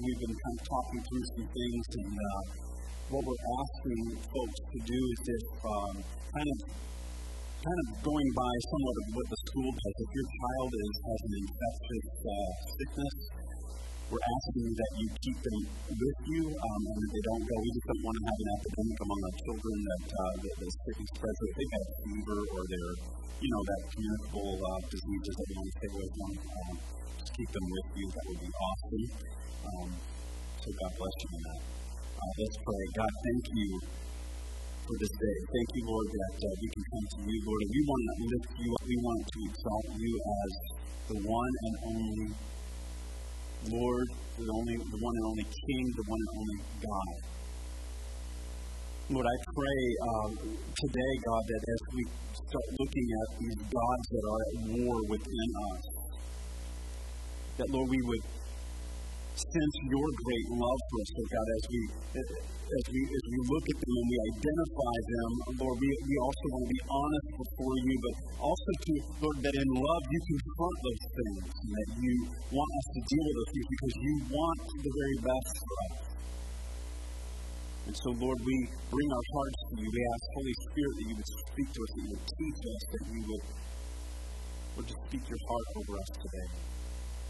we've been kind of talking through some things, and uh, what we're asking folks to do is this um, kind of kind of going by somewhat of what the school does. If your child is has an infectious uh, sickness, we're asking that you keep them with you um, and that they don't go. We just don't want to have an epidemic among our children that uh, the, the sickness spreads. If they have fever or they're, you know, that communicable uh, diseases that we want to stay away from, um, just keep them with you. That would be awesome. Um, so God bless you in that. Uh, let's pray. God, thank you for this day. Thank you, Lord, that uh, we can come to you, Lord, and we want to lift you up. We want to exalt you as the one and only Lord, the only, the one and only King, the one and only God. Lord, I pray um, today, God, that as we start looking at these gods that are at war within us, that Lord, we would sense your great love for us, oh God, as we as we as we look at them and we identify them, Lord, we, we also want to be honest before you, but also to Lord that in love you confront those things and that you want us to deal with those things because you want the very best for us. And so, Lord, we bring our hearts to you. We ask, Holy Spirit, that you would speak to us, that you would teach us, that you would, would just speak your heart over us today.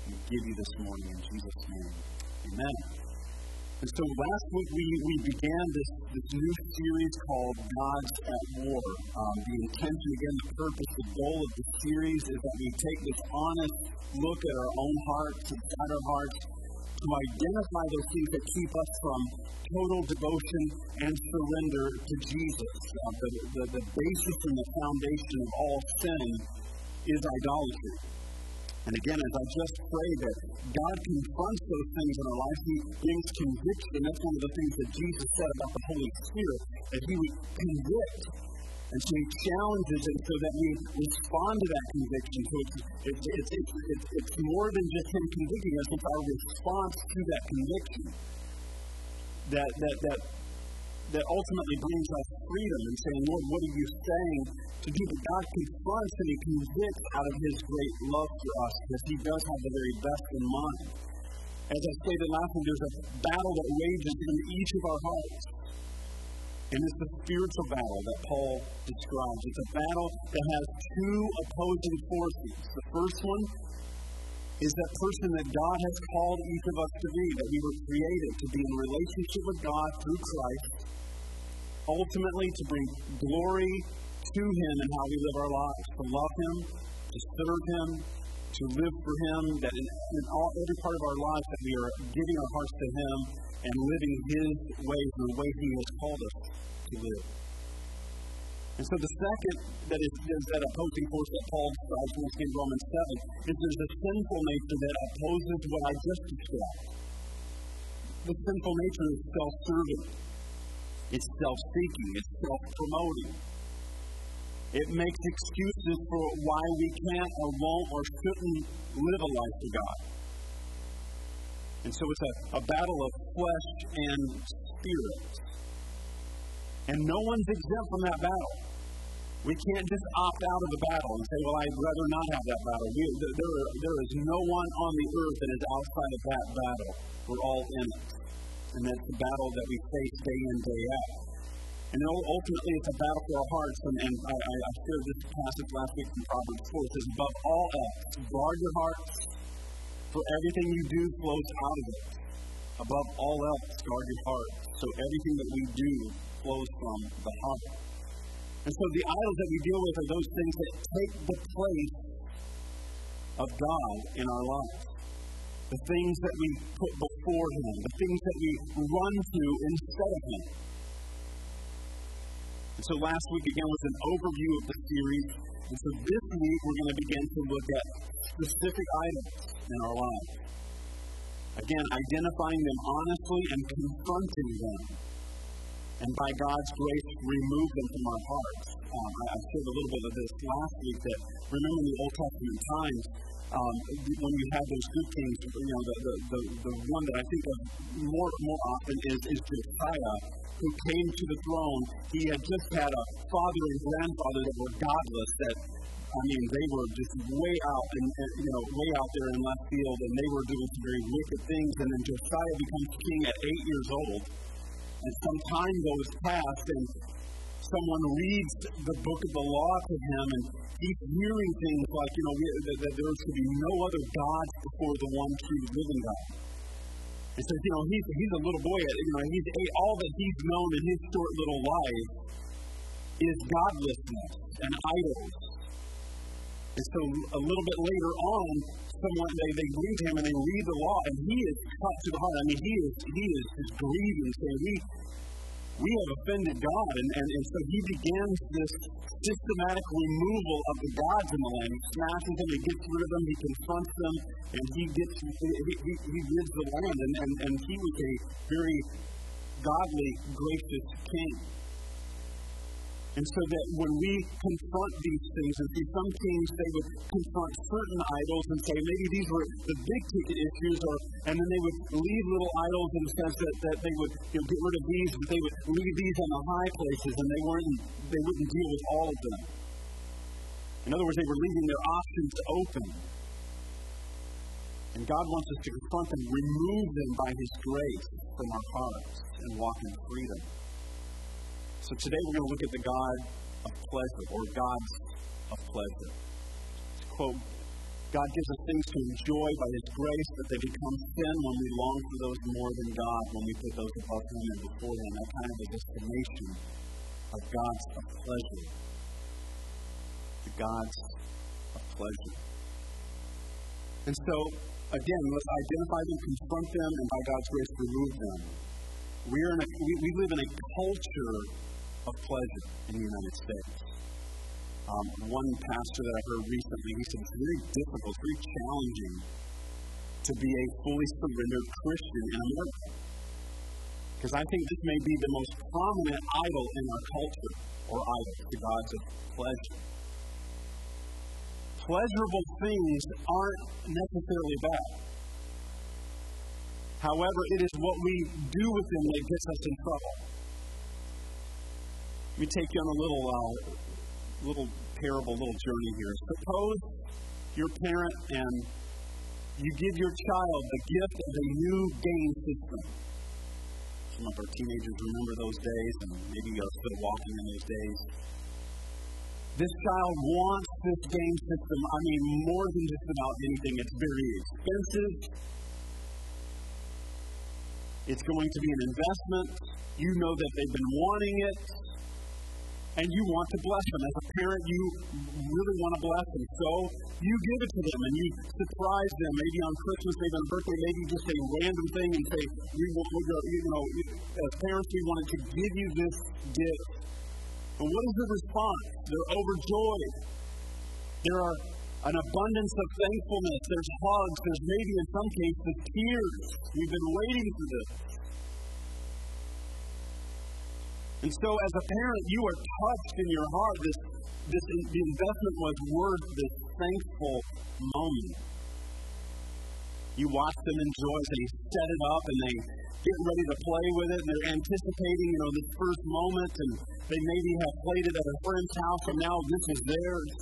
We give you this morning in Jesus' name. Amen. And so last week we, we began this, this new series called Gods at War. Um, the intention, again, the purpose, the goal of the series is that we take this honest look at our own hearts, at our hearts, to identify those things that keep us from total devotion and surrender to Jesus. Uh, the, the, the basis and the foundation of all sin is idolatry. And again, as I just prayed that God confronts those things in our lives, He brings conviction. That's one of the things that Jesus said about the Holy Spirit, that He would convict. And so He challenges it so that we respond to that conviction. So it's, it's, it's, it's, it's more than just Him convicting us, it's our response to that conviction. That, that, that that ultimately brings us freedom and saying, Lord, what are you saying to do? But God confronts and He convicts out of His great love for us because He does have the very best in mind. As I stated last week, there's a battle that rages in each of our hearts. And it's the spiritual battle that Paul describes. It's a battle that has two opposing forces. The first one is that person that God has called each of us to be, that we were created to be in relationship with God through Christ, ultimately to bring glory to Him in how we live our lives, to love Him, to serve Him, to live for Him, that in, in all, every part of our lives that we are giving our hearts to Him and living His ways the way He has called us to live. And so the second that is, is that opposing force that Paul describes once in Romans 7 is there's a sinful nature that opposes what I just described. The sinful nature is self-serving. It's self-seeking. It's self-promoting. It makes excuses for why we can't or won't or shouldn't live a life for God. And so it's a, a battle of flesh and spirit. And no one's exempt from that battle. We can't just opt out of the battle and say, well, I'd rather not have that battle. We, there, there is no one on the earth that is outside of that battle. We're all in it. And that's the battle that we face day in, day out. And ultimately, it's a battle for our hearts. And, and I, I, shared this passage last week from Proverbs 4. It says, above all else, guard your hearts, for everything you do flows out of it. Above all else, guard your heart. So everything that we do flows from the heart. And so the idols that we deal with are those things that take the place of God in our lives. The things that we put before Him, the things that we run to instead of Him. And so last week again was an overview of the series. And so this week we're going to begin to look at specific items in our lives. Again, identifying them honestly and confronting them and by God's grace, remove them from our hearts. Um, I, I shared a little bit of this last week that remember in the Old Testament times, um, when you have those good kings, you know, the, the, the, the one that I think of more, more often is, is Josiah, who came to the throne. He had just had a father and grandfather that were godless, that I mean, they were just way out and you know way out there in left field, and they were doing some very wicked things. And then Josiah becomes king at eight years old, and some time goes past, and someone reads the book of the law to him, and he's hearing things like you know that, that there should be no other gods before the one true living God. And says, you know, he's, he's a little boy, you know, he's all that he's known in his short little life is godlessness and idols. And so a little bit later on, someone they, they read him and they read the law, and he is cut to the heart. I mean, he is he is just grieving, saying, We we have offended God. And, and, and so he begins this systematic removal of the gods in the land. He smashes them, he gets rid of them, he confronts them, and he gets he, he, he rids the land. And, and, and he was a very godly, gracious king. And so that when we confront these things, and see some kings, they would confront certain idols and say maybe these were the big ticket issues, or and then they would leave little idols in the sense that, that they would you know, get rid of these, but they would leave these on the high places, and they weren't they wouldn't deal with all of them. In other words, they were leaving their options open. And God wants us to confront them, remove them by His grace from our hearts, and walk in freedom. So today we're going to look at the God of pleasure, or gods of pleasure. Quote, God gives us things to enjoy by His grace, but they become sin when we long for those more than God, when we put those above Him and before Him. That kind of a destination of gods of pleasure. The gods of pleasure. And so, again, let's identify them, confront them, and by God's grace, remove them. We, are in a, we, we live in a culture of pleasure in the United States. Um, one pastor that I heard recently, he said it's very difficult, very challenging to be a fully surrendered Christian in America. Because I think this may be the most prominent idol in our culture, or idol, the gods of pleasure. Pleasurable things aren't necessarily bad. However, it is what we do with them that gets us in trouble. Let me take you on a little, uh, little parable, little journey here. Suppose you're a parent and you give your child the gift of a new game system. Some of our teenagers remember those days, and maybe you're still walking in those days. This child wants this game system. I mean, more than just about anything. It's very expensive. It's going to be an investment. You know that they've been wanting it and you want to bless them. As a parent, you really want to bless them. So you give it to them and you surprise them, maybe on Christmas, maybe on birthday, maybe just a random thing and say, we want, to, you know, as parents, we wanted to give you this gift. And what is the response? They're overjoyed. There are an abundance of thankfulness. There's hugs. There's maybe in some cases tears. We've been waiting for this. And so, as a parent, you are touched in your heart. This, this, the investment was worth this thankful moment. You watch them enjoy it. They set it up and they get ready to play with it. And they're anticipating, you know, this first moment. And they maybe have played it at a friend's house, and now this is theirs.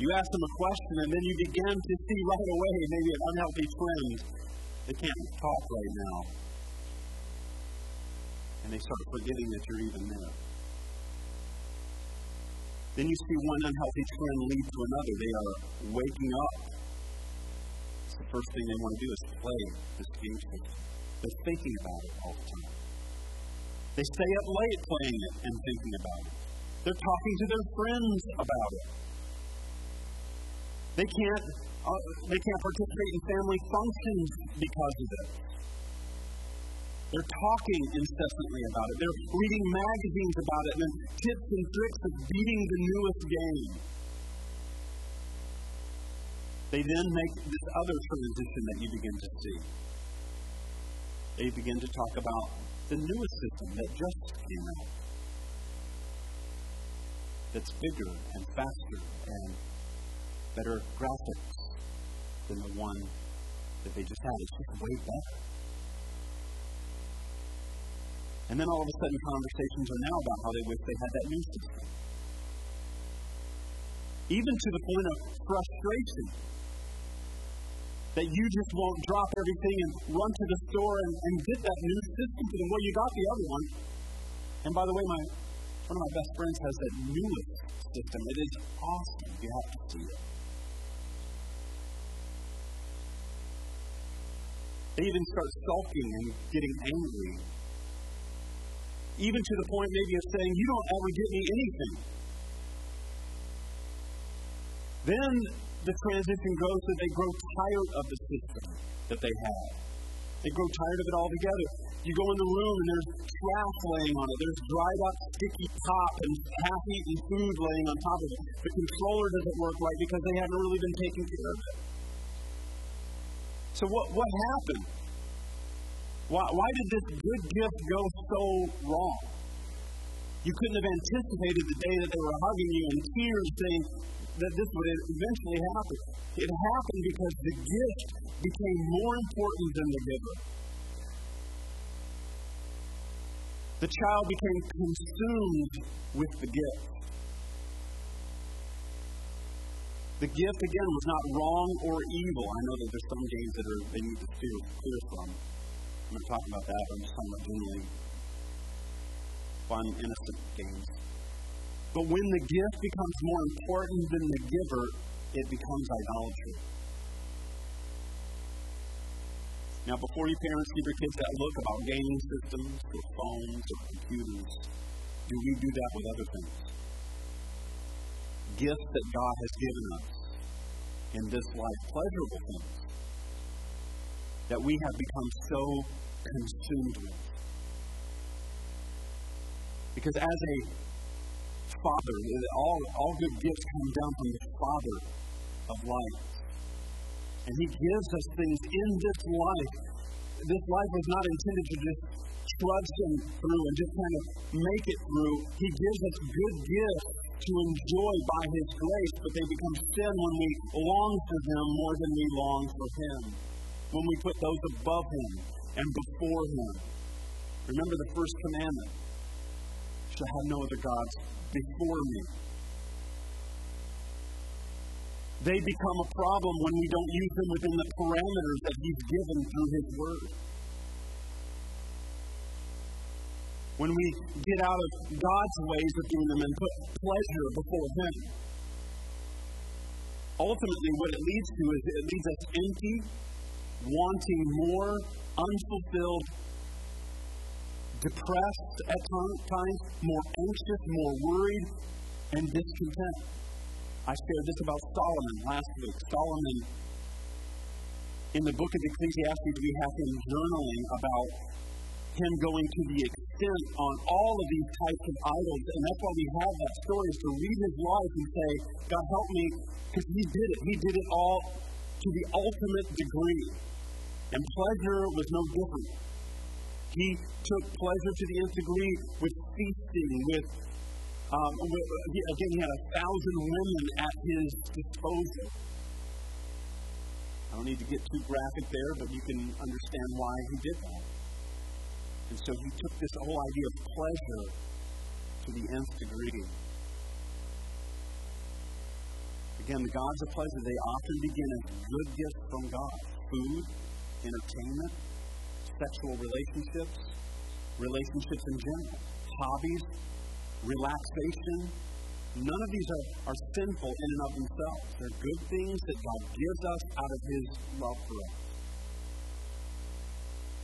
You ask them a question, and then you begin to see right away maybe an unhealthy trend. They can't talk right now and they start forgetting that you're even there. Then you see one unhealthy trend lead to another. They are waking up. It's the first thing they want to do is play this game system. They're thinking about it all the time. They stay up late playing it and thinking about it. They're talking to their friends about it. They can't, uh, they can't participate in family functions because of it. They're talking incessantly about it. They're reading magazines about it and tips and tricks of beating the newest game. They then make this other transition that you begin to see. They begin to talk about the newest system that just came out. That's bigger and faster and better graphics than the one that they just had. It's just way better. And then all of a sudden, conversations are now about how they wish they had that new system. even to the point of frustration. That you just won't drop everything and run to the store and, and get that new system for them. Well, you got the other one. And by the way, my one of my best friends has that newest system. It is awesome. You have to see it. They even start sulking and getting angry. Even to the point maybe of saying, You don't ever get me anything. Then the transition goes that they grow tired of the system that they have. They grow tired of it altogether. You go in the room and there's trash laying on it. There's dried up, sticky pop and half-eaten food laying on top of it. The controller doesn't work right because they haven't really been taking care of it. So what, what happened? Why, why did this good gift go so wrong? You couldn't have anticipated the day that they were hugging you in tears saying that this would eventually happen. It happened because the gift became more important than the giver. The child became consumed with the gift. The gift, again, was not wrong or evil. I know that there's some games that are, they need to steer clear from. Going to talk about that, but I'm just talking about fun, innocent games. But when the gift becomes more important than the giver, it becomes idolatry. Now, before you parents give your kids that look about gaming systems or phones or computers, do we do that with other things? Gifts that God has given us in this life, pleasurable things that we have become so consumed with. Because as a father, all, all good gifts come down from the Father of life. And He gives us things in this life. This life was not intended to just trudge them through and just kind of make it through. He gives us good gifts to enjoy by His grace, but they become sin when we long for them more than we long for Him. When we put those above Him and before Him. Remember the first commandment shall have no other gods before me. They become a problem when we don't use them within the parameters that He's given through His Word. When we get out of God's ways of doing them and put pleasure before Him. Ultimately, what it leads to is it leaves us empty, wanting more, unfulfilled, depressed at times, more anxious, more worried, and discontent. I shared this about Solomon last week. Solomon, in the book of Ecclesiastes, we have him journaling about him going to the extent on all of these types of idols. And that's why we have that story, is to read his life and say, God help me, because he did it. He did it all to the ultimate degree. And pleasure was no different. He took pleasure to the nth degree with feasting, with, um, with again, he had a thousand women at his disposal. I don't need to get too graphic there, but you can understand why he did that. And so he took this whole idea of pleasure to the nth degree. Again, the gods of pleasure, they often begin as good gifts from God food, entertainment, sexual relationships, relationships in general, hobbies, relaxation. None of these are, are sinful in and of themselves. They're good things that God gives us out of His love for us.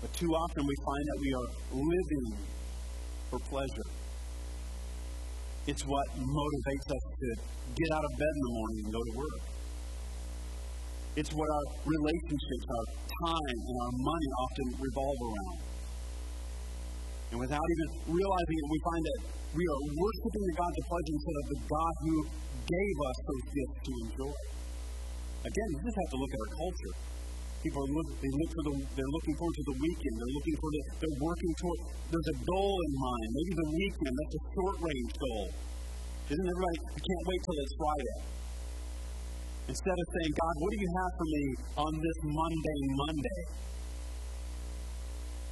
But too often we find that we are living for pleasure. It's what motivates us to get out of bed in the morning and go to work. It's what our relationships, our time, and our money often revolve around. And without even realizing it, we find that we are worshiping the God of pleasure instead of the God who gave us those gifts to enjoy. Again, we just have to look at our culture. People are look, they look for the, they're looking forward to the weekend. They're looking for the, they're working toward, there's a goal in mind. Maybe the weekend, that's a short range goal. Isn't everybody, I can't wait till it's Friday. Instead of saying, God, what do you have for me on this mundane Monday?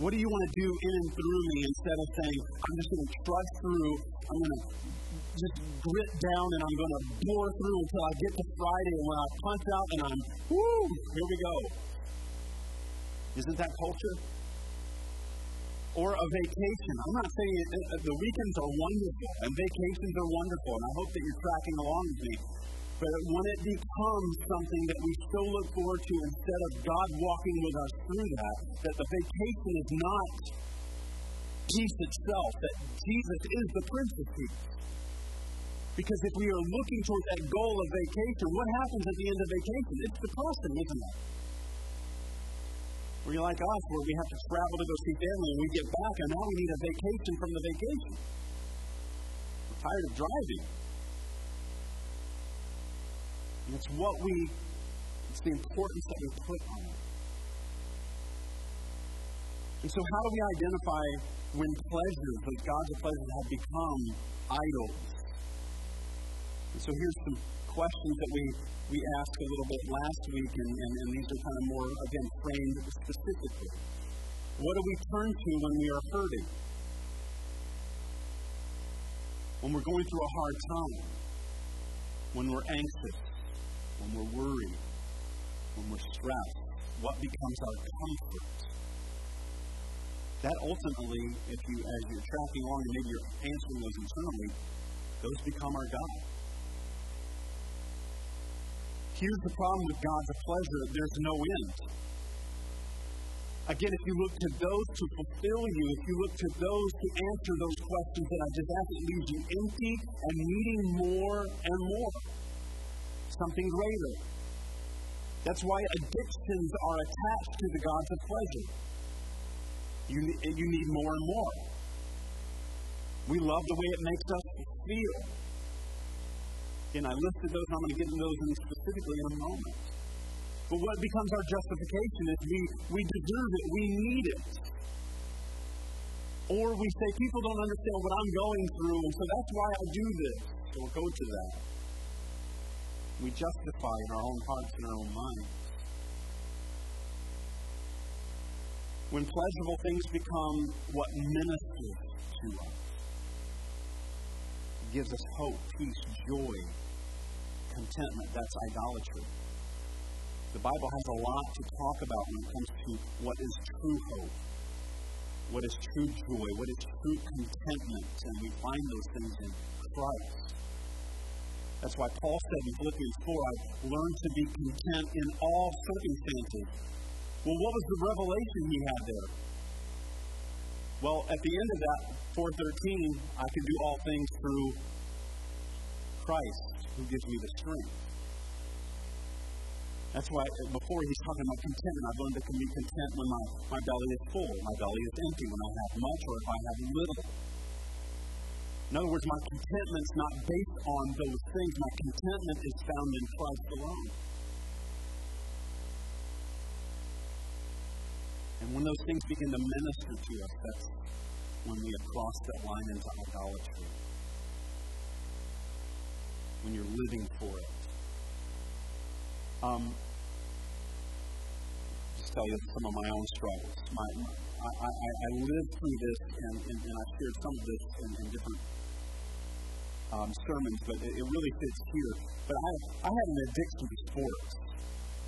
What do you want to do in and through me instead of saying, I'm just going to trudge through, I'm going to just grit down and I'm going to bore through until I get to Friday and when I punch out and I'm, whoo, here we go. Isn't that culture? Or a vacation. I'm not saying it, the weekends are wonderful and vacations are wonderful, and I hope that you're tracking along with me. But when it becomes something that we so look forward to instead of God walking with us through that, that the vacation is not peace itself, that Jesus is the Prince of Peace. Because if we are looking towards that goal of vacation, what happens at the end of vacation? It's the depressing, isn't it? You're like us, where we have to travel to go see family and we get back, and now we need a vacation from the vacation. We're tired of driving. And it's what we, it's the importance that we put on it. And so, how do we identify when pleasures, like God's pleasures, have become idols? And so, here's some questions that we, we asked a little bit last week, and, and, and these are kind of more, again, framed specifically. What do we turn to when we are hurting? When we're going through a hard time? When we're anxious? When we're worried, when we're stressed, what becomes our comfort? That ultimately, if you, as you're tracking along and maybe you're answering those internally, those become our God. Here's the problem with God's pleasure there's no end. Again, if you look to those to fulfill you, if you look to those to answer those questions that I just asked, it leaves you empty and needing more and more something greater. That's why addictions are attached to the gods of pleasure. You, you need more and more. We love the way it makes us feel. Again, I listed those, I'm going to get into those in specifically in a moment. But what becomes our justification is we, we deserve it, we need it. Or we say, people don't understand what I'm going through, and so that's why I do this. So we'll go to that we justify in our own hearts and our own minds. When pleasurable things become what ministers to us, gives us hope, peace, joy, contentment. That's idolatry. The Bible has a lot to talk about when it comes to what is true hope, what is true joy, what is true contentment, and we find those things in Christ. That's why Paul said in Philippians 4, I've learned to be content in all circumstances. Well, what was the revelation he had there? Well, at the end of that 413, I can do all things through Christ who gives me the strength. That's why uh, before he's talking about contentment, I've learned to be content when my, my belly is full, my belly is empty, when I have much or if I have little. In other words, my contentment's not based on those things. My contentment is found in Christ alone. And when those things begin to minister to us, that's when we have crossed that line into idolatry. When you're living for it. Um, just tell you some of my own struggles. My, I, I, I lived through this, and, and, and I shared some of this in, in different um, sermons, but it, it, really fits here. But I, I had an addiction to sports.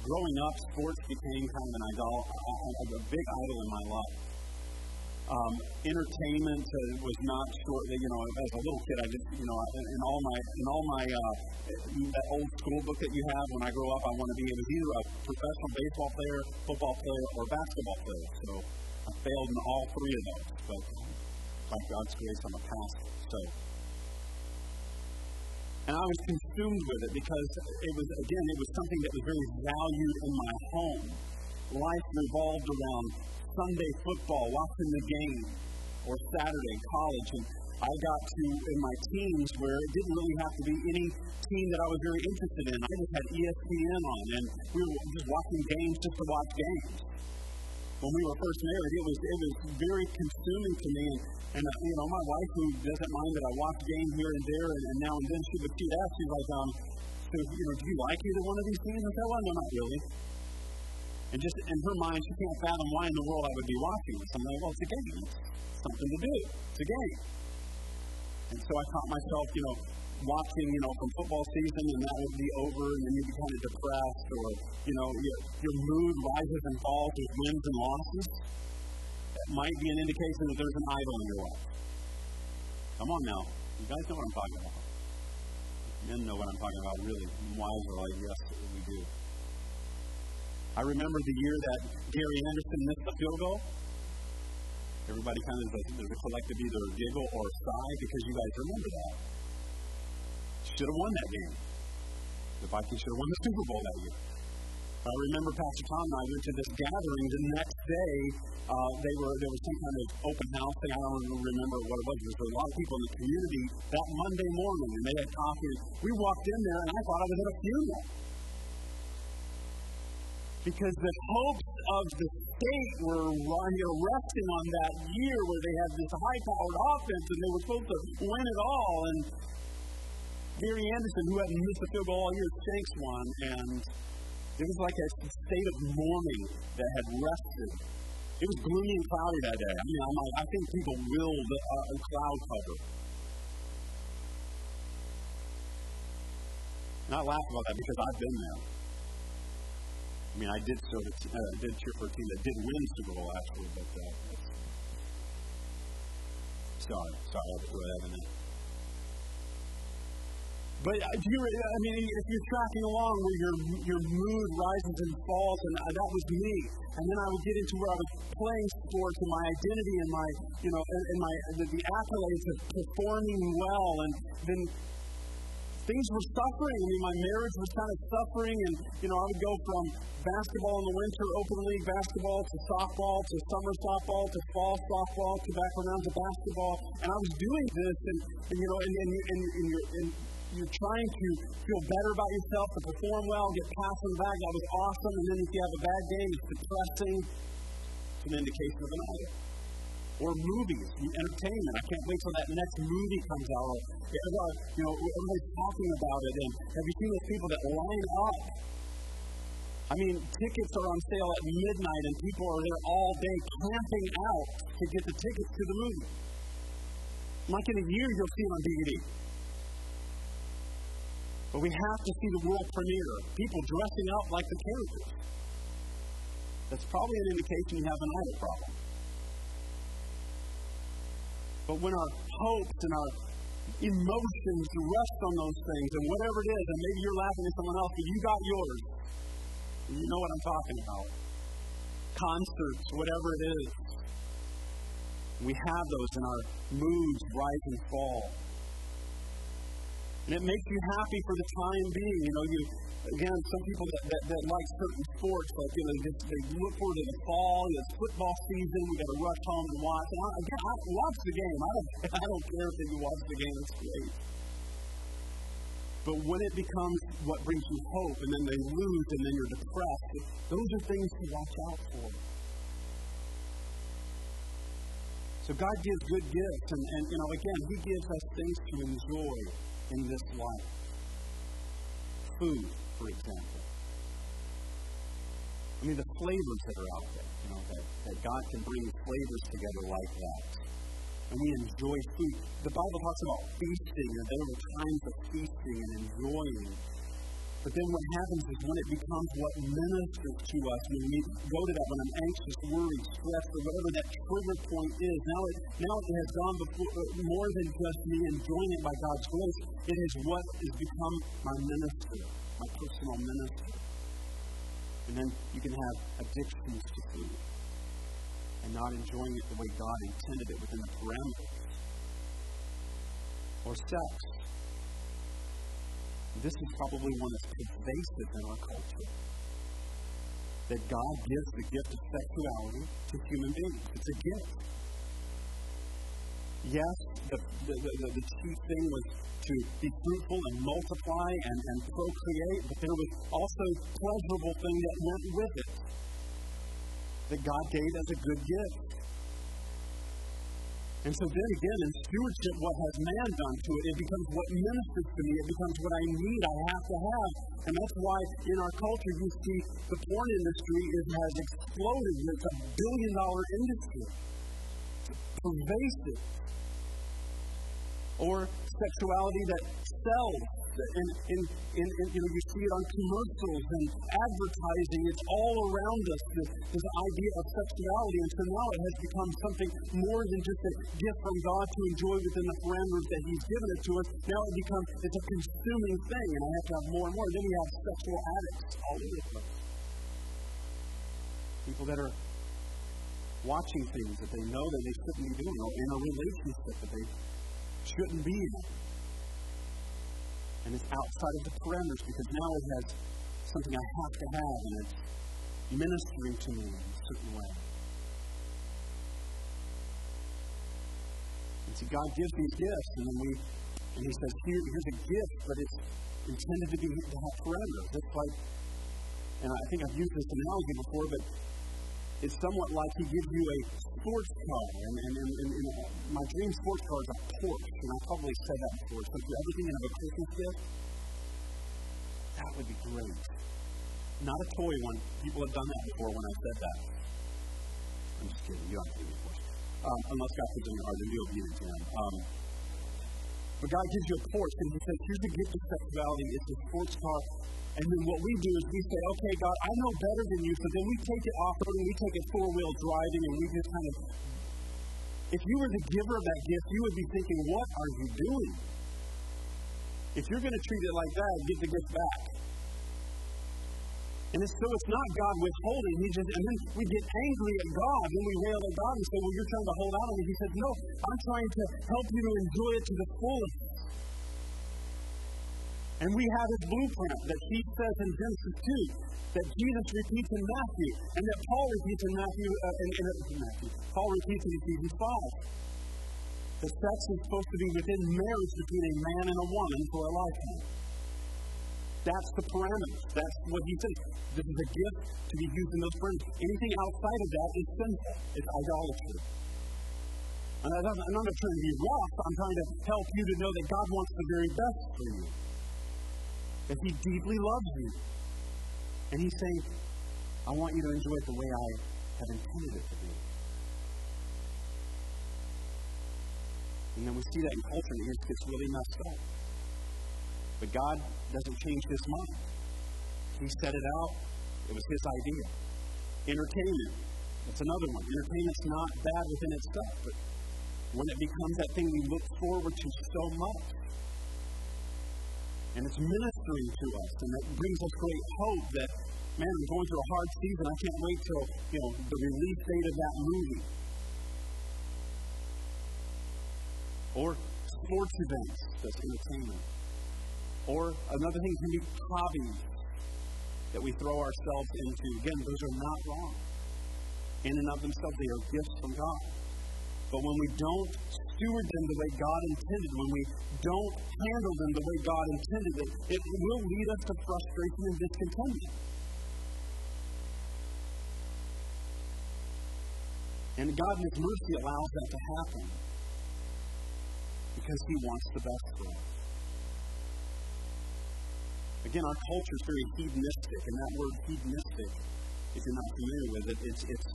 Growing up, sports became kind of an idol, a, big idol in my life. Um, entertainment uh, was not short. You know, as a little kid, I just, you know, in all my, in all my, uh, that old school book that you have. When I grow up, I want to be either a professional baseball player, football player, or basketball player. So I failed in all three of those. But by God's grace, I'm a pastor. So and I was consumed with it because it was, again, it was something that was very valued in my home. Life revolved around Sunday football, watching the game, or Saturday, college. And I got to, in my teens, where it didn't really have to be any team that I was very interested in. I just had ESPN on, and we were just watching games just to watch games. When we were first married, it was, it was very consuming to me. And and, uh, you know, my wife, who doesn't mind that I watch games here and there, and, and now and then she would that, she's like, um, so, you know, do you like either one of these teams? I said, well, no, not really. And just in her mind, she can't fathom why in the world I would be watching this. I'm like, well, it's a game. It's something to do. It's a game. And so I caught myself, you know, watching, you know, from football season and that would be over and then you'd be kind of depressed or, you know, your, your mood rises and falls with wins and losses. That might be an indication that there's an idol in your life. Come on now. You guys know what I'm talking about. Men know what I'm talking about, really. Wives are like, yes, we do. I remember the year that Gary Anderson missed the field goal. Everybody kind of, there's a collective either giggle or sigh because you guys remember that. Should have won that game. The Vikings should have won the Super Bowl that year. I remember Pastor Tom and I went to this gathering the next day. Uh, they were there was some kind of open house thing. I don't remember what it was. There was a lot of people in the community that Monday morning, and they had coffee. We walked in there, and I thought I was at a funeral because the hopes of the state were resting on that year where they had this high-powered offense and they were supposed to win it all. And Gary Anderson, who hadn't missed a field goal all year, shanks one, and it was like a state of mourning that had rested. It was gloomy and cloudy that day. I mean, I'm like, I think people willed a, a cloud cover. I laugh about that because I've been there. I mean, I did sort of uh, did cheer for a team that did win Super Bowl actually, but uh, sorry, sorry, I throw that in there. But uh, you, I mean, if you're tracking along where your your mood rises and falls, and uh, that was me, and then I would get into where I was playing sports and my identity and my, you know, and, and my the, the accolades of performing well, and then things were suffering. I mean, my marriage was kind of suffering, and you know, I would go from basketball in the winter, open league basketball, to softball, to summer softball, to fall softball, to back around to basketball, and I was doing this, and, and you know, and, and, and, and you're. And, you're trying to feel better about yourself, to perform well, get past on the bag. That was awesome. And then if you have a bad game, it's depressing. It's an indication of an idol or movies, the entertainment. I can't wait till that next movie comes out. You know, everybody's talking about it. And have you seen those people that line up? I mean, tickets are on sale at midnight, and people are there all day camping out to get the tickets to the movie. Like in a year, you'll see it on DVD. But we have to see the world premiere. People dressing up like the characters. That's probably an indication you have an idol problem. But when our hopes and our emotions rest on those things, and whatever it is, and maybe you're laughing at someone else, but you got yours. You know what I'm talking about. Concerts, whatever it is. We have those in our moods rise and fall. And it makes you happy for the time being. You know, you again, some people that, that, that like certain sports, like, you know, they, just, they look forward to the fall, it's football season, we got to rush home and watch. And I, again, I watch the game. I don't, I don't care if you watch the game, it's great. But when it becomes what brings you hope, and then they lose, and then you're depressed, those are things to watch out for. So God gives good gifts, and, and you know, again, He gives us things to enjoy in this life. Food, for example. I mean, the flavors that are out there, you know, that, that God can bring flavors together like that. And we enjoy food. The Bible talks about feasting, and there are times of feasting and enjoying. But then what happens is when it becomes what ministers to us, when we go to that, when I'm anxious, worried, stressed, or whatever that trigger point is, now it, now it has gone before, uh, more than just me enjoying it by God's grace. It is what has become my minister my personal minister. And then you can have addictions to food and not enjoying it the way God intended it within the parameters. Or sex. This is probably one that's pervasive in our culture. That God gives the gift of sexuality to human beings. It's a gift. Yes, the, the, the, the chief thing was to be fruitful and multiply and, and procreate, but there was also pleasurable thing that went with it that God gave as a good gift. And so then again, in stewardship, what has man done to it? It becomes what ministers to me. It becomes what I need, I have to have. And that's why in our culture you see the porn industry is, has exploded. It's a billion dollar industry. pervasive. Or sexuality that sells and, and, and, and, you know, you see it on commercials and advertising. It's all around us, this, this idea of sexuality. And so now it has become something more than just a gift from God to enjoy within the parameters that He's given it to us. Now it becomes, it's a consuming thing, and I have to have more and more. Then we have sexual addicts all over the place. People that are watching things that they know that they shouldn't be doing, or in a relationship that they shouldn't be in and it's outside of the parameters because now it has something I have to have and it's ministering to me in a certain way. And see, God gives these gifts, and then we, and He says, Here, here's a gift, but it's intended to be to have parameters. It's like, and I think I've used this analogy before, but it's somewhat like He gives you a sports car, and, and, and, and, and my dream sports car is a Porsche, and I probably said that before. So if you're ever thinking of a Christmas gift, that would be great. Not a toy one. People have done that before when I said that. I'm just kidding. You don't have to a Porsche. Um, unless God puts in your heart, then you'll be to Him. Um, but God gives you a Porsche, and He says, here's the gift of sexuality. It's a sports car and then what we do is we say, okay, God, I know better than you. So then we take it off road and we take it four wheel driving and we just kind of. If you were the giver of that gift, you would be thinking, what are you doing? If you're going to treat it like that, give the gift back. And it's, so it's not God withholding. He just, and then we get angry at God, and we rail at God and say, well, you're trying to hold out on me. He says, no, I'm trying to help you to enjoy it to the fullest. And we have his blueprint that he says in Genesis 2, that Jesus repeats in Matthew, and that Paul repeats in Matthew, uh, in, in, in Matthew. Paul repeats in Ephesians 5. The sex is supposed to be within marriage between a man and a woman for a lifetime. That's the parameters. That's what he says. This is a gift to be used in those parameters. Anything outside of that is sinful. It's idolatry. And I'm not trying to be rough. I'm trying to help you to know that God wants the very best for you that He deeply loves you. And He's saying, I want you to enjoy it the way I have intended it to be. And then we see that in culture, and it gets really messed up. But God doesn't change His mind. He set it out, it was His idea. Entertainment, that's another one. Entertainment's not bad within itself, but when it becomes that thing we look forward to so much, and it's ministering to us, and it brings us great hope that, man, I'm going through a hard season. I can't wait till, you know, the release date of that movie. Or sports events, that's entertainment. Or another thing can be hobbies that we throw ourselves into. Again, those are not wrong. In and of themselves, they are gifts from God. But when we don't steward them the way God intended, when we don't handle them the way God intended it, it will lead us to frustration and discontentment. And God, in His mercy, allows that to happen because He wants the best for us. Again, our culture is very hedonistic, and that word hedonistic, if you're not familiar with it, it's, it's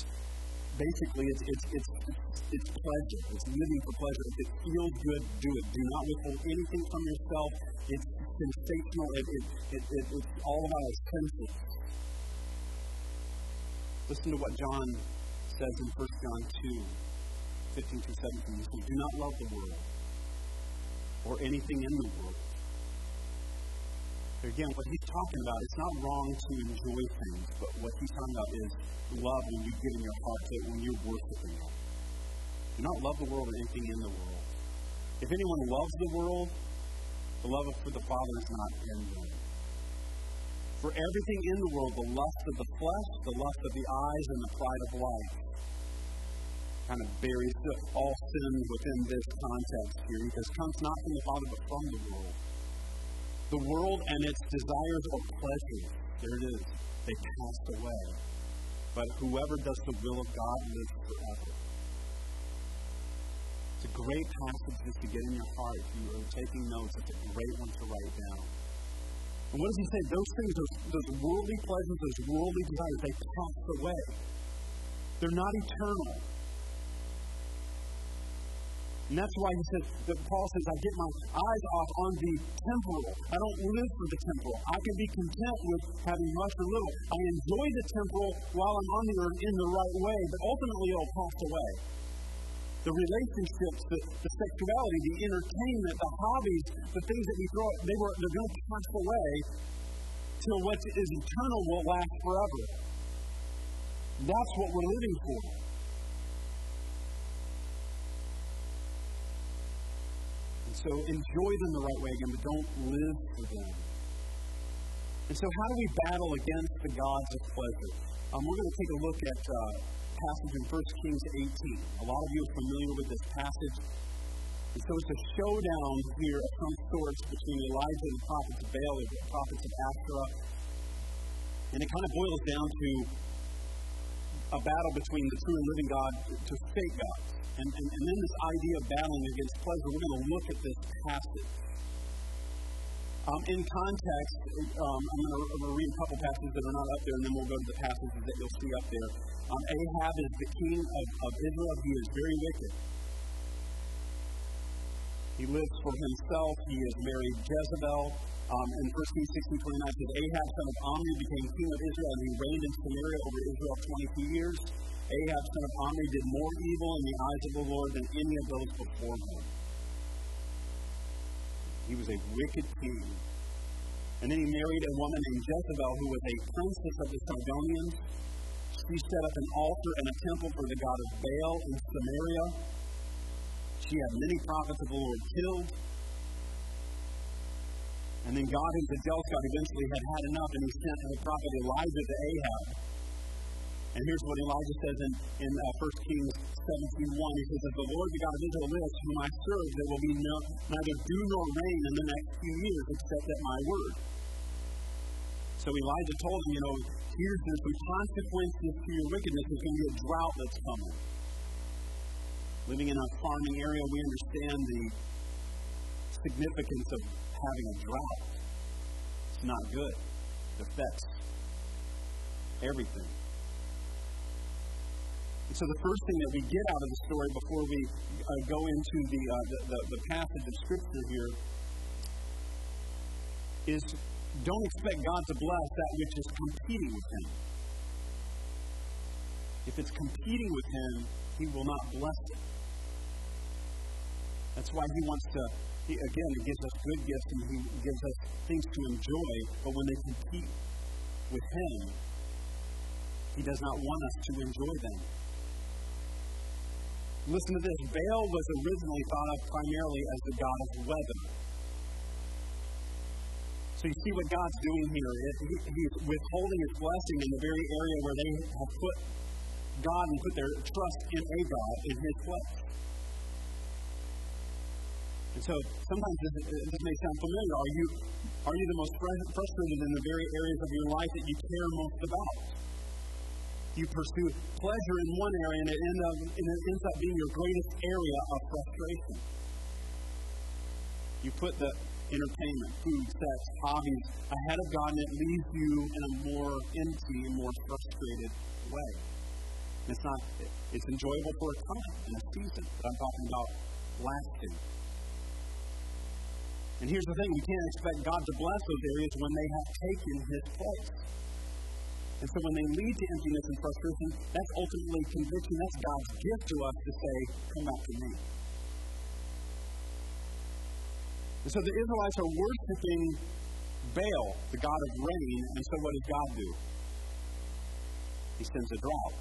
basically it's, it's, it's, it's pleasure. It's living for pleasure. If it feels good, do it. Do not withhold anything from yourself. It's sensational. It, it, it, it, it's all about our senses. Listen to what John says in 1 John 2, 15 through 17. He says, Do not love the world or anything in the world. Again, what he's talking about, it's not wrong to enjoy things, but what he's talking about is love when you give in your heart to it, when you're worshiping it. Do not love the world or anything in the world. If anyone loves the world, the love for the Father is not in them. For everything in the world, the lust of the flesh, the lust of the eyes, and the pride of life, kind of buries all sin within this context here because it comes not from the Father but from the world. The world and its desires or pleasures, there it is, they pass away. But whoever does the will of God lives forever. It's a great passages to get in your heart. If you are taking notes, it's a great one to write down. And what does he say? Those things, those, those worldly pleasures, those worldly desires, they pass away. They're not eternal. And that's why he says that Paul says, I get my eyes off on the temporal. I don't live for the temporal. I can be content with having much or little. I enjoy the temporal while I'm on the earth in the right way, but ultimately it'll pass away. The relationships, the, the sexuality, the entertainment, the hobbies, the things that we throw, they were they're going to pass away till what is eternal will last forever. That's what we're living for. So enjoy them the right way again, but don't live for them. And so, how do we battle against the gods of pleasure? Um, we're going to take a look at uh, passage in 1 Kings 18. A lot of you are familiar with this passage. And so it's a showdown here of some sorts between Elijah and the prophets of Baal, the prophets of Asherah. And it kind of boils down to a battle between the true and living God to fake gods. And, and, and then this idea of battling against pleasure, we're going to look at this passage. Um, in context, um, I'm going to read a couple passages that are not up there, and then we'll go to the passages that you'll see up there. Um, Ahab is the king of, of Israel. He is very wicked. He lives for himself. He has married Jezebel. Um, in 1 Kings 16 29 says, Ahab, son of Omri, became king of Israel, and he reigned in Samaria over Israel 22 years. Ahab, son of Omri, did more evil in the eyes of the Lord than any of those before him. He was a wicked king. And then he married a woman named Jezebel, who was a princess of the Sidonians. She set up an altar and a temple for the god of Baal in Samaria. She had many prophets of the Lord killed. And then God, who's a God, eventually had had enough, and he sent the prophet Elijah to Ahab. And here's what Elijah says in, in uh, 1 Kings 17 1. He says, As the Lord the God of Israel lives, whom I serve, there will be no, neither dew nor rain in the next few years except at my word. So Elijah told him, you know, here's there's some consequences to your wickedness. There's going to be a drought that's coming. Living in a farming area, we understand the significance of having a drought. It's not good. It affects everything. And so the first thing that we get out of the story before we uh, go into the, uh, the, the, the passage of Scripture here is don't expect God to bless that which is competing with Him. If it's competing with Him, He will not bless it. That's why He wants to, he, again, He gives us good gifts and He gives us things to enjoy, but when they compete with Him, He does not want us to enjoy them. Listen to this Baal was originally thought of primarily as the god of weather. So you see what God's doing here. He's withholding his blessing in the very area where they have put God and put their trust in a God in his place. And so sometimes this, this may sound familiar. Are you, are you the most frustrated in the very areas of your life that you care most about? You pursue pleasure in one area and it, end up, and it ends up being your greatest area of frustration. You put the entertainment, food, sex, hobbies ahead of God, and it leaves you in a more empty, more frustrated way. it's not, it's enjoyable for a time and a season, but I'm talking about lasting. And here's the thing we can't expect God to bless those areas when they have taken His place. And so when they lead to emptiness and frustration, that's ultimately conviction. That's God's gift to us to say, Come back to me. And so the Israelites are worshiping Baal, the god of rain, and so what does God do? He sends a drought.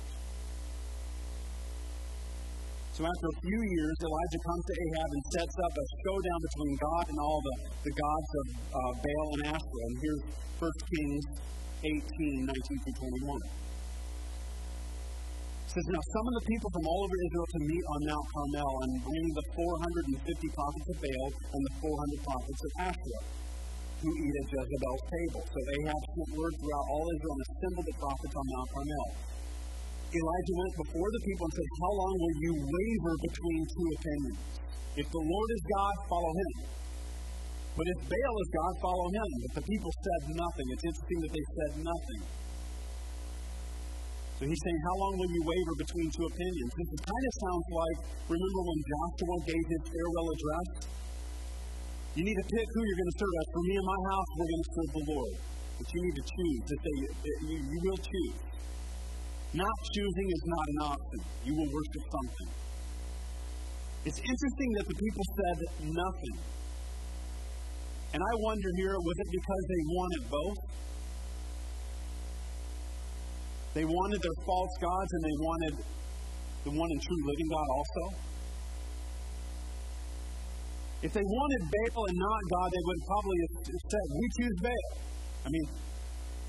So after a few years, Elijah comes to Ahab and sets up a showdown between God and all the, the gods of uh, Baal and Asherah. And here's 1 Kings 18, 19 through 21. Says, Now summon the people from all over Israel to meet on Mount Carmel and bring the 450 prophets of Baal and the 400 prophets of Asherah who eat at Jezebel's table. So Ahab sent word throughout all Israel and assembled the prophets on Mount Carmel. Elijah went before the people and said, How long will you waver between two opinions? If the Lord is God, follow him. But if Baal is God, follow him. But the people said nothing. It's interesting that they said nothing. So he's saying, How long will you waver between two opinions? This kind of sounds like, remember when Joshua gave his farewell address? You need to pick who you're going to serve. As for me and my house, we're going to serve the Lord. But you need to choose to say, you, you will choose. Not choosing is not an option. You will worship something. It's interesting that the people said nothing. And I wonder here, was it because they wanted both? They wanted their false gods and they wanted the one and true living God also? If they wanted Baal and not God, they would probably have said, We choose Baal. I mean,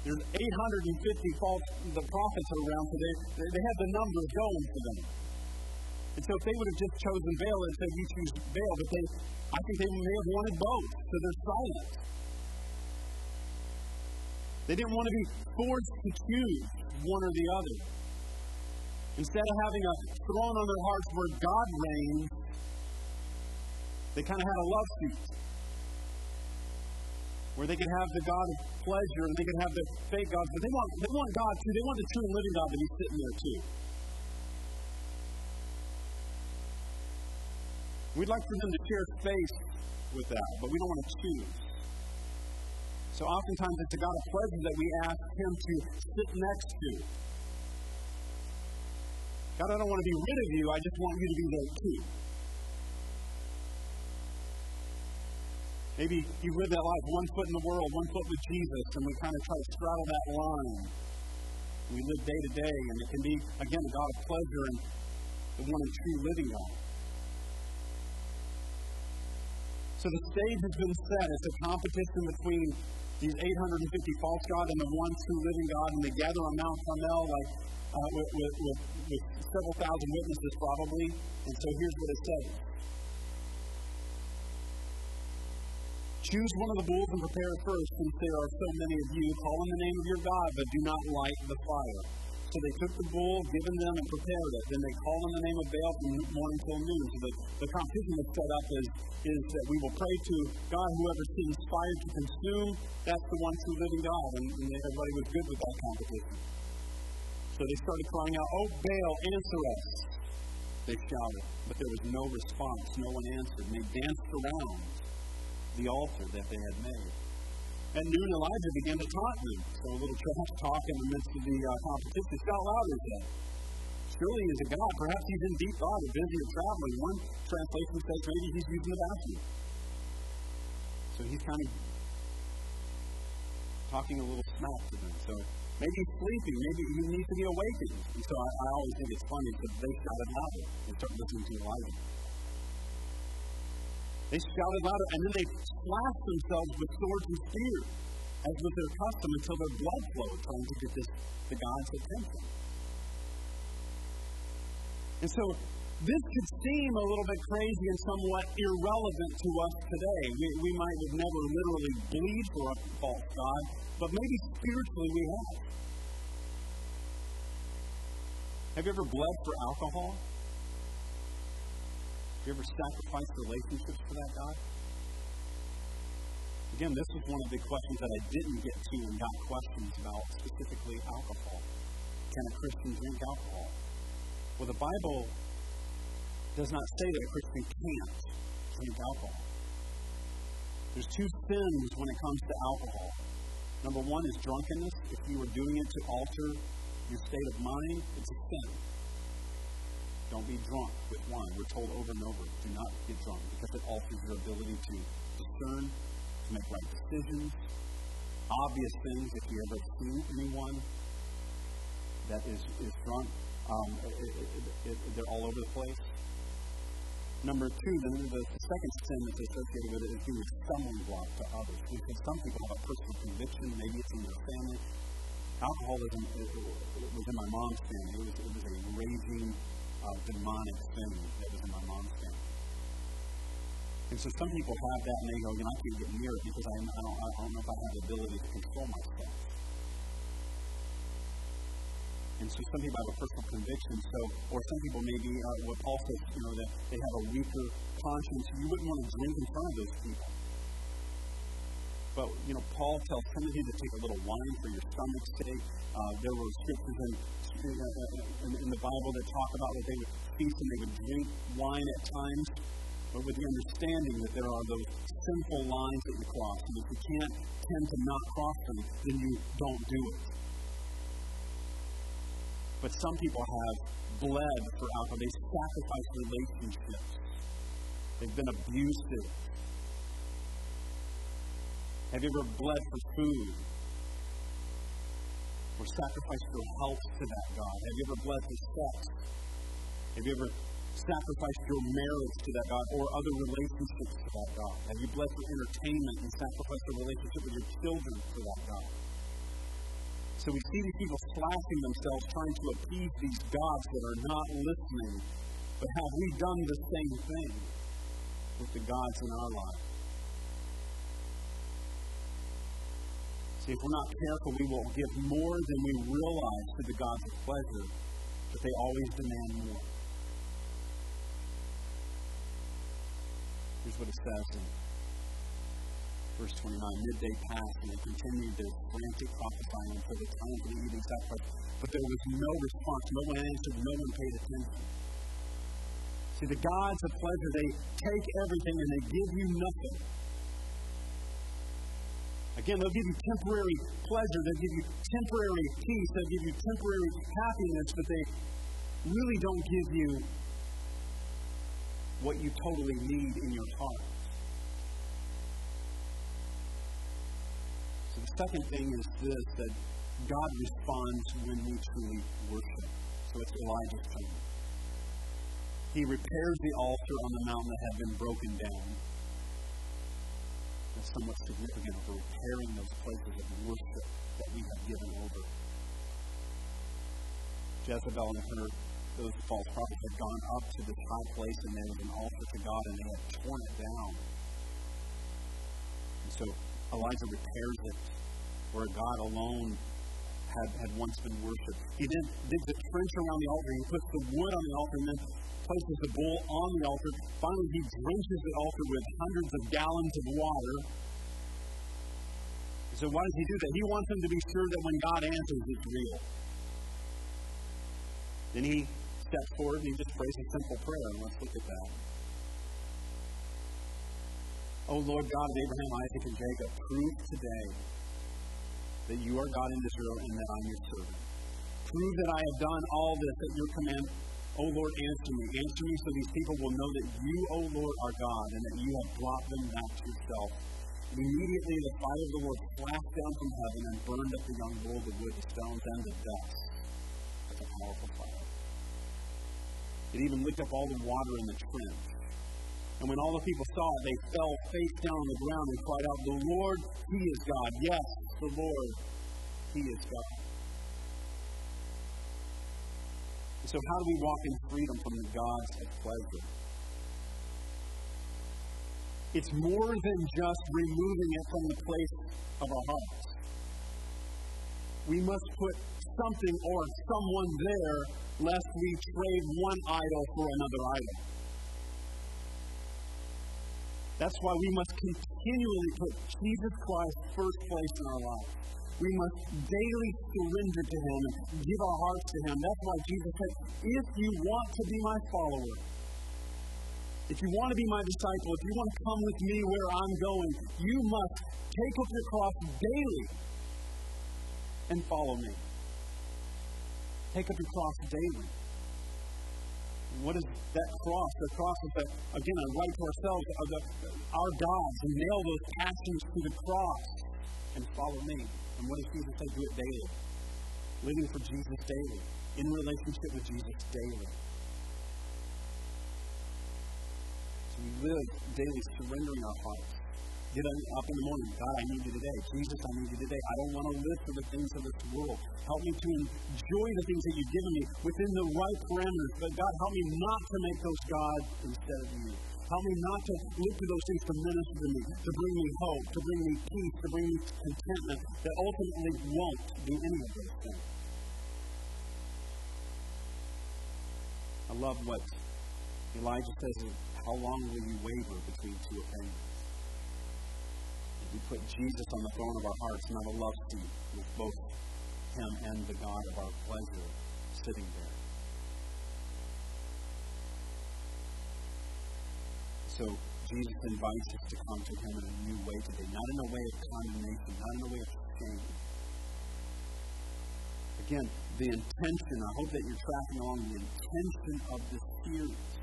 there's 850 false the prophets around, so they, they have the numbers going for them. And so if they would have just chosen Baal and said, We choose Baal, but they, I think they may have wanted both, so they're silent. They didn't want to be forced to choose one or the other. Instead of having a throne on their hearts where God reigns, they kind of had a love seat where they could have the God of pleasure and they could have the fake gods, but they want, they want God too. They want the true and living God to be sitting there too. We'd like for them to share space with that, but we don't want to choose. So oftentimes it's a God of pleasure that we ask Him to sit next to. God, I don't want to be rid of you, I just want you to be there too. Maybe you live that life one foot in the world, one foot with Jesus, and we kind of try to straddle that line. We live day to day, and it can be, again, a God of pleasure and the one and true living God. So the stage has been set. It's a competition between these 850 false gods and the one true living God, and they gather on Mount Carmel like uh, with, with, with, with several thousand witnesses probably. And so here's what it says. Choose one of the bulls and prepare it first, since there are so many of you. Call on the name of your God, but do not light the fire. So they took the bull, given them, and prepared it. Then they called on the name of Baal from morning till noon. So the, the competition that's set up is, is that we will pray to God, whoever seems fire to consume, that's the one true living God. And, and everybody was good with that competition. So they started crying out, Oh, Baal, answer us. They shouted, but there was no response. No one answered. And they danced around the altar that they had made. At noon, Elijah began to taunt them. So a little trash talk in the midst of the uh, competition. Shout louder, said. Surely he is a God. Perhaps he's in deep thought or busy or traveling. One translation says maybe he's using the bathroom. So he's kind of talking a little smack to them. So maybe he's sleeping. Maybe he needs to be awakened. And so I, I always think it's funny because they shouted louder and start listening to Elijah. They shouted louder, and then they slashed themselves with swords and spears, as was their custom, until their blood flowed, trying to get this, the God's attention. And so this could seem a little bit crazy and somewhat irrelevant to us today. We, we might have never literally bleed for a false God, but maybe spiritually we have. Have you ever bled for alcohol? You ever sacrificed relationships for that God? Again, this was one of the questions that I didn't get to and got questions about, specifically alcohol. Can a Christian drink alcohol? Well, the Bible does not say that a Christian can't drink alcohol. There's two sins when it comes to alcohol. Number one is drunkenness. If you are doing it to alter your state of mind, it's a sin. Don't be drunk with wine. We're told over and over, do not get drunk because it alters your ability to discern, to make right decisions. Obvious things, if you ever see anyone that is, is drunk, um, it, it, they're all over the place. Number two, the, the, second sin that's associated with it is being a stumbling block to others. Because some people have a personal conviction, maybe it's in their family. Alcoholism it, it was in my mom's family. It was, it was a raging uh, demonic thing that was in my mom's family. And so some people have that and they go, you know, I can't get near it because I, I, don't, I don't know if I have the ability to control myself. And so some people have a personal conviction. So, or some people maybe, uh, what Paul says, you know, that they have a weaker conscience. You wouldn't want to drink in front of those people. But, you know, Paul tells Timothy to take a little wine for your stomach's sake. Uh, there were scriptures in, in, in, the Bible that talk about that they would feast and they would drink wine at times, but with the understanding that there are those sinful lines that you cross. And if you can't tend to not cross them, then you don't do it. But some people have bled for alcohol. They sacrifice relationships. They've been abusive. Have you ever bled for food? Or sacrificed your health to that God? Have you ever bled for sex? Have you ever sacrificed your marriage to that God or other relationships to that God? Have you bled for entertainment and sacrificed a relationship with your children to that God? So we see these people slashing themselves trying to appease these gods that are not listening. But have we done the same thing with the gods in our lives? If we're not careful, we will give more than we realize to the gods of pleasure, but they always demand more. Here's what it says in Verse 29, midday passed, and they continued their frantic prophesying until the time for the evening sacrifice. But there was no response. No one answered. No one paid attention. See, the gods of pleasure, they take everything and they give you nothing. Again, they'll give you temporary pleasure, they'll give you temporary peace, they'll give you temporary happiness, but they really don't give you what you totally need in your heart. So the second thing is this that God responds when we truly worship. So it's Elijah's turn. He repairs the altar on the mountain that had been broken down. That's somewhat significant for repairing those places of worship that we have given over. Jezebel and her, those false prophets had gone up to this high place and there was an altar to God and they had torn it down. And so Elijah repairs it where God alone had, had once been worshipped. He then digs a trench around the altar. He puts the wood on the altar and then places the bull on the altar. Finally, he drenches the altar with hundreds of gallons of water. So, why does he do that? He wants them to be sure that when God answers, it's real. Then he steps forward and he just prays a simple prayer. And Let's look at that. Oh Lord God of Abraham, Isaac, and Jacob, prove today that you are God in Israel and that I'm your servant. Prove that I have done all this at your command. O Lord, answer me. Answer me so these people will know that you, O Lord, are God and that you have brought them back to yourself. Immediately the fire of the Lord flashed down from heaven and burned up the young bull, the wood, the stones, and the dust. Like a powerful fire. It even licked up all the water in the trench. And when all the people saw it, they fell face down on the ground and cried out, The Lord, He is God. Yes, the Lord, He is God. So, how do we walk in freedom from the gods of pleasure? It's more than just removing it from the place of our hearts. We must put something or someone there lest we trade one idol for another idol. That's why we must continually put Jesus Christ first place in our life. We must daily surrender to Him and give our hearts to Him. That's why Jesus said, if you want to be my follower, if you want to be my disciple, if you want to come with me where I'm going, you must take up your cross daily and follow me. Take up your cross daily. What is that cross? The cross is, a, again, a right to ourselves, the, our gods, and nail those passions to the cross and follow me. And what does Jesus say? Do it daily. Living for Jesus daily, in relationship with Jesus daily. So we live daily surrendering our hearts get up in the morning. God, I need you today. Jesus, I need you today. I don't want to live for the things of this world. Help me to enjoy the things that you've given me within the right parameters. But God, help me not to make those gods instead of you. Help me not to look to those things to minister to me, to bring me hope, to bring me peace, to bring me contentment that ultimately won't do any of those things. I love what Elijah says how long will you waver between two opinions? If we put Jesus on the throne of our hearts, not a love seat with both Him and the God of our pleasure sitting there. So Jesus invites us to come to Him in a new way today, not in a way of condemnation, not in a way of shame. Again, the intention, I hope that you're tracking along the intention of this series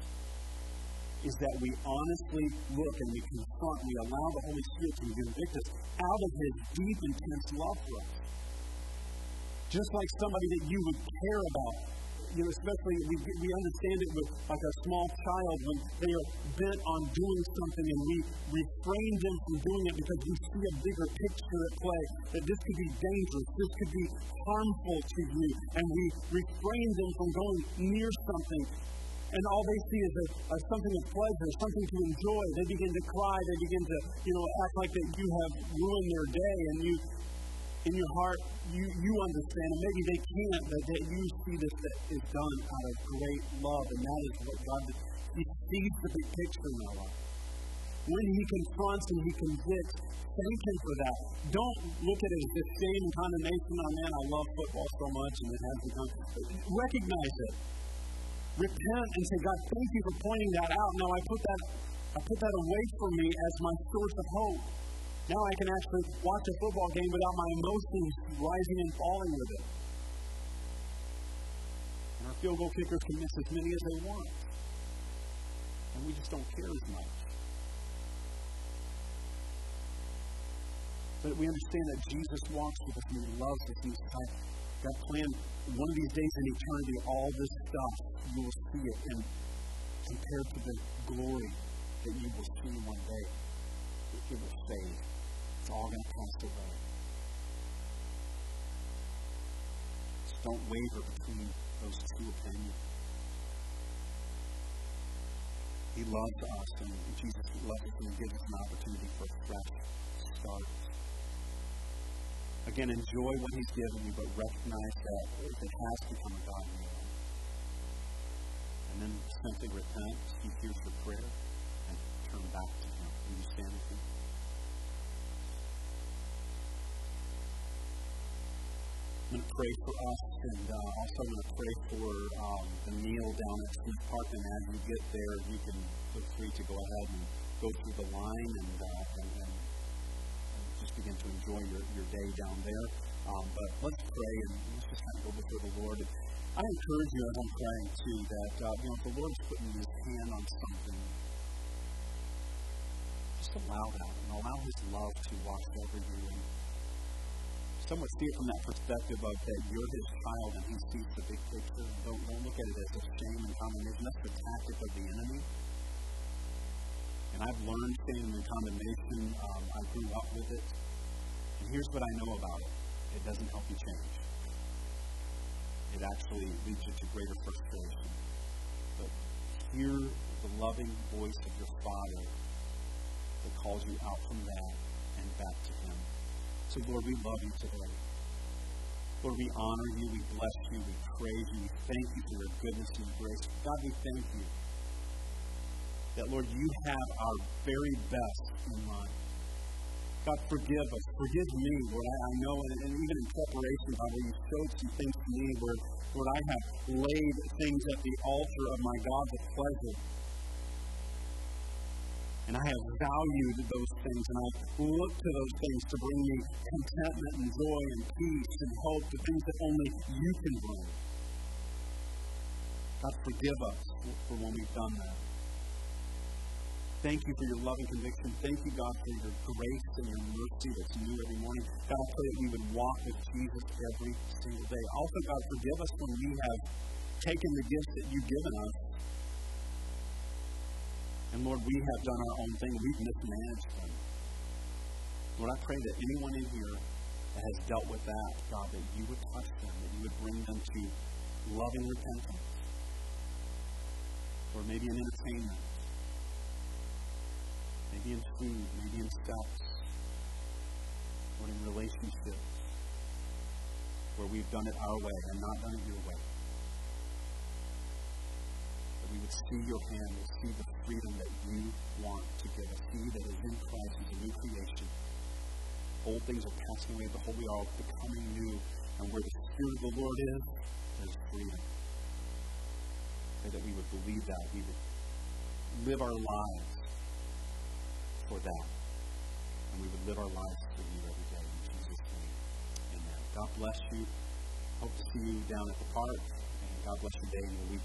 is that we honestly look and we confront, we allow the Holy Spirit to convict us out of His deep, intense love for us. Just like somebody that you would care about, you know, especially we, we understand it with like a small child when they are bent on doing something and we refrain them from doing it because we see a bigger picture at play that this could be dangerous, this could be harmful to you, and we refrain them from going near something and all they see is a, a something of pleasure, something to enjoy. They begin to cry. They begin to, you know, act like that you have ruined their day, and you, in your heart, you you understand, and maybe they can't, but that you see this that is done out of great love, and that is what God. He sees the big picture in our life. When He confronts and He convicts, thank Him for that. Don't look at it as just shame and condemnation. Oh man, I love football so much, and it has become. Recognize it repent and say, God, thank you for pointing that out. Now I put that I put that away from me as my source of hope. Now I can actually watch a football game without my emotions rising and falling with it. And our field goal kickers can miss as many as they want. And we just don't care as much. But we understand that Jesus walks with us and He loves us. He's got planned one of these days in eternity, all this stuff, you will see it. And compared to the glory that you will see one day, it fade. It's all going to pass away. So don't waver between those two opinions. He loves us, and Jesus loves us, and He gives us an opportunity for a fresh start. Again, enjoy what He's given you, but recognize that if it has become a God in. And then simply repent, He hears your prayer, and turn back to Him. Will you stand I'm going to pray for us, and uh, also I'm going to pray for um, the meal down at Smith Park. And as you get there, you can feel free to go ahead and go through the line and, uh, and, and just begin to enjoy your, your day down there. Um, but let's pray and let's just kind of go before the Lord. I encourage you as I'm praying too that uh, you know if the Lord's putting His hand on something, just allow that and allow His love to wash over you. And somewhat see it from that perspective of that you're His child and He sees the big picture. Don't don't look at it as a shame and condemnation. That's the tactic of the enemy. And I've learned shame and condemnation. Um, I grew up with it. And here's what I know about it it doesn't help you change, it actually leads you to greater frustration. But hear the loving voice of your Father that calls you out from that and back to Him. So, Lord, we love you today. Lord, we honor you, we bless you, we praise you, we thank you for your goodness and your grace. God, we thank you that, Lord, you have our very best in mind. God, forgive us. Forgive me, Lord. I, I know, and, and, even in preparation, God, where you showed some things to me where, Lord, I have laid things at the altar of my God with pleasure. And I have valued those things, and I look to those things to bring me contentment and joy and peace and hope, the things that only you can bring. God, forgive us for when we've done that. Thank you for your loving conviction. Thank you, God, for your grace and your mercy that's new every morning. God, I pray that we would walk with Jesus every single day. Also, God, forgive us when we have taken the gifts that you've given us. And Lord, we have done our own thing. We've mismanaged them. Lord, I pray that anyone in here that has dealt with that, God, that you would touch them, that you would bring them to loving repentance. Or maybe an entertainment maybe in food, maybe in sex, or in relationships where we've done it our way and not done it your way. We would see your hand, we would see the freedom that you want to give us. He that is in Christ is a new creation. Old things are passing away, behold, we are becoming new. And where the Spirit of the Lord is, there's freedom. Pray that we would believe that. We would live our lives for that. And we would live our lives for you every day. In Jesus' name. Amen. God bless you. Hope to see you down at the park. And God bless your day and your week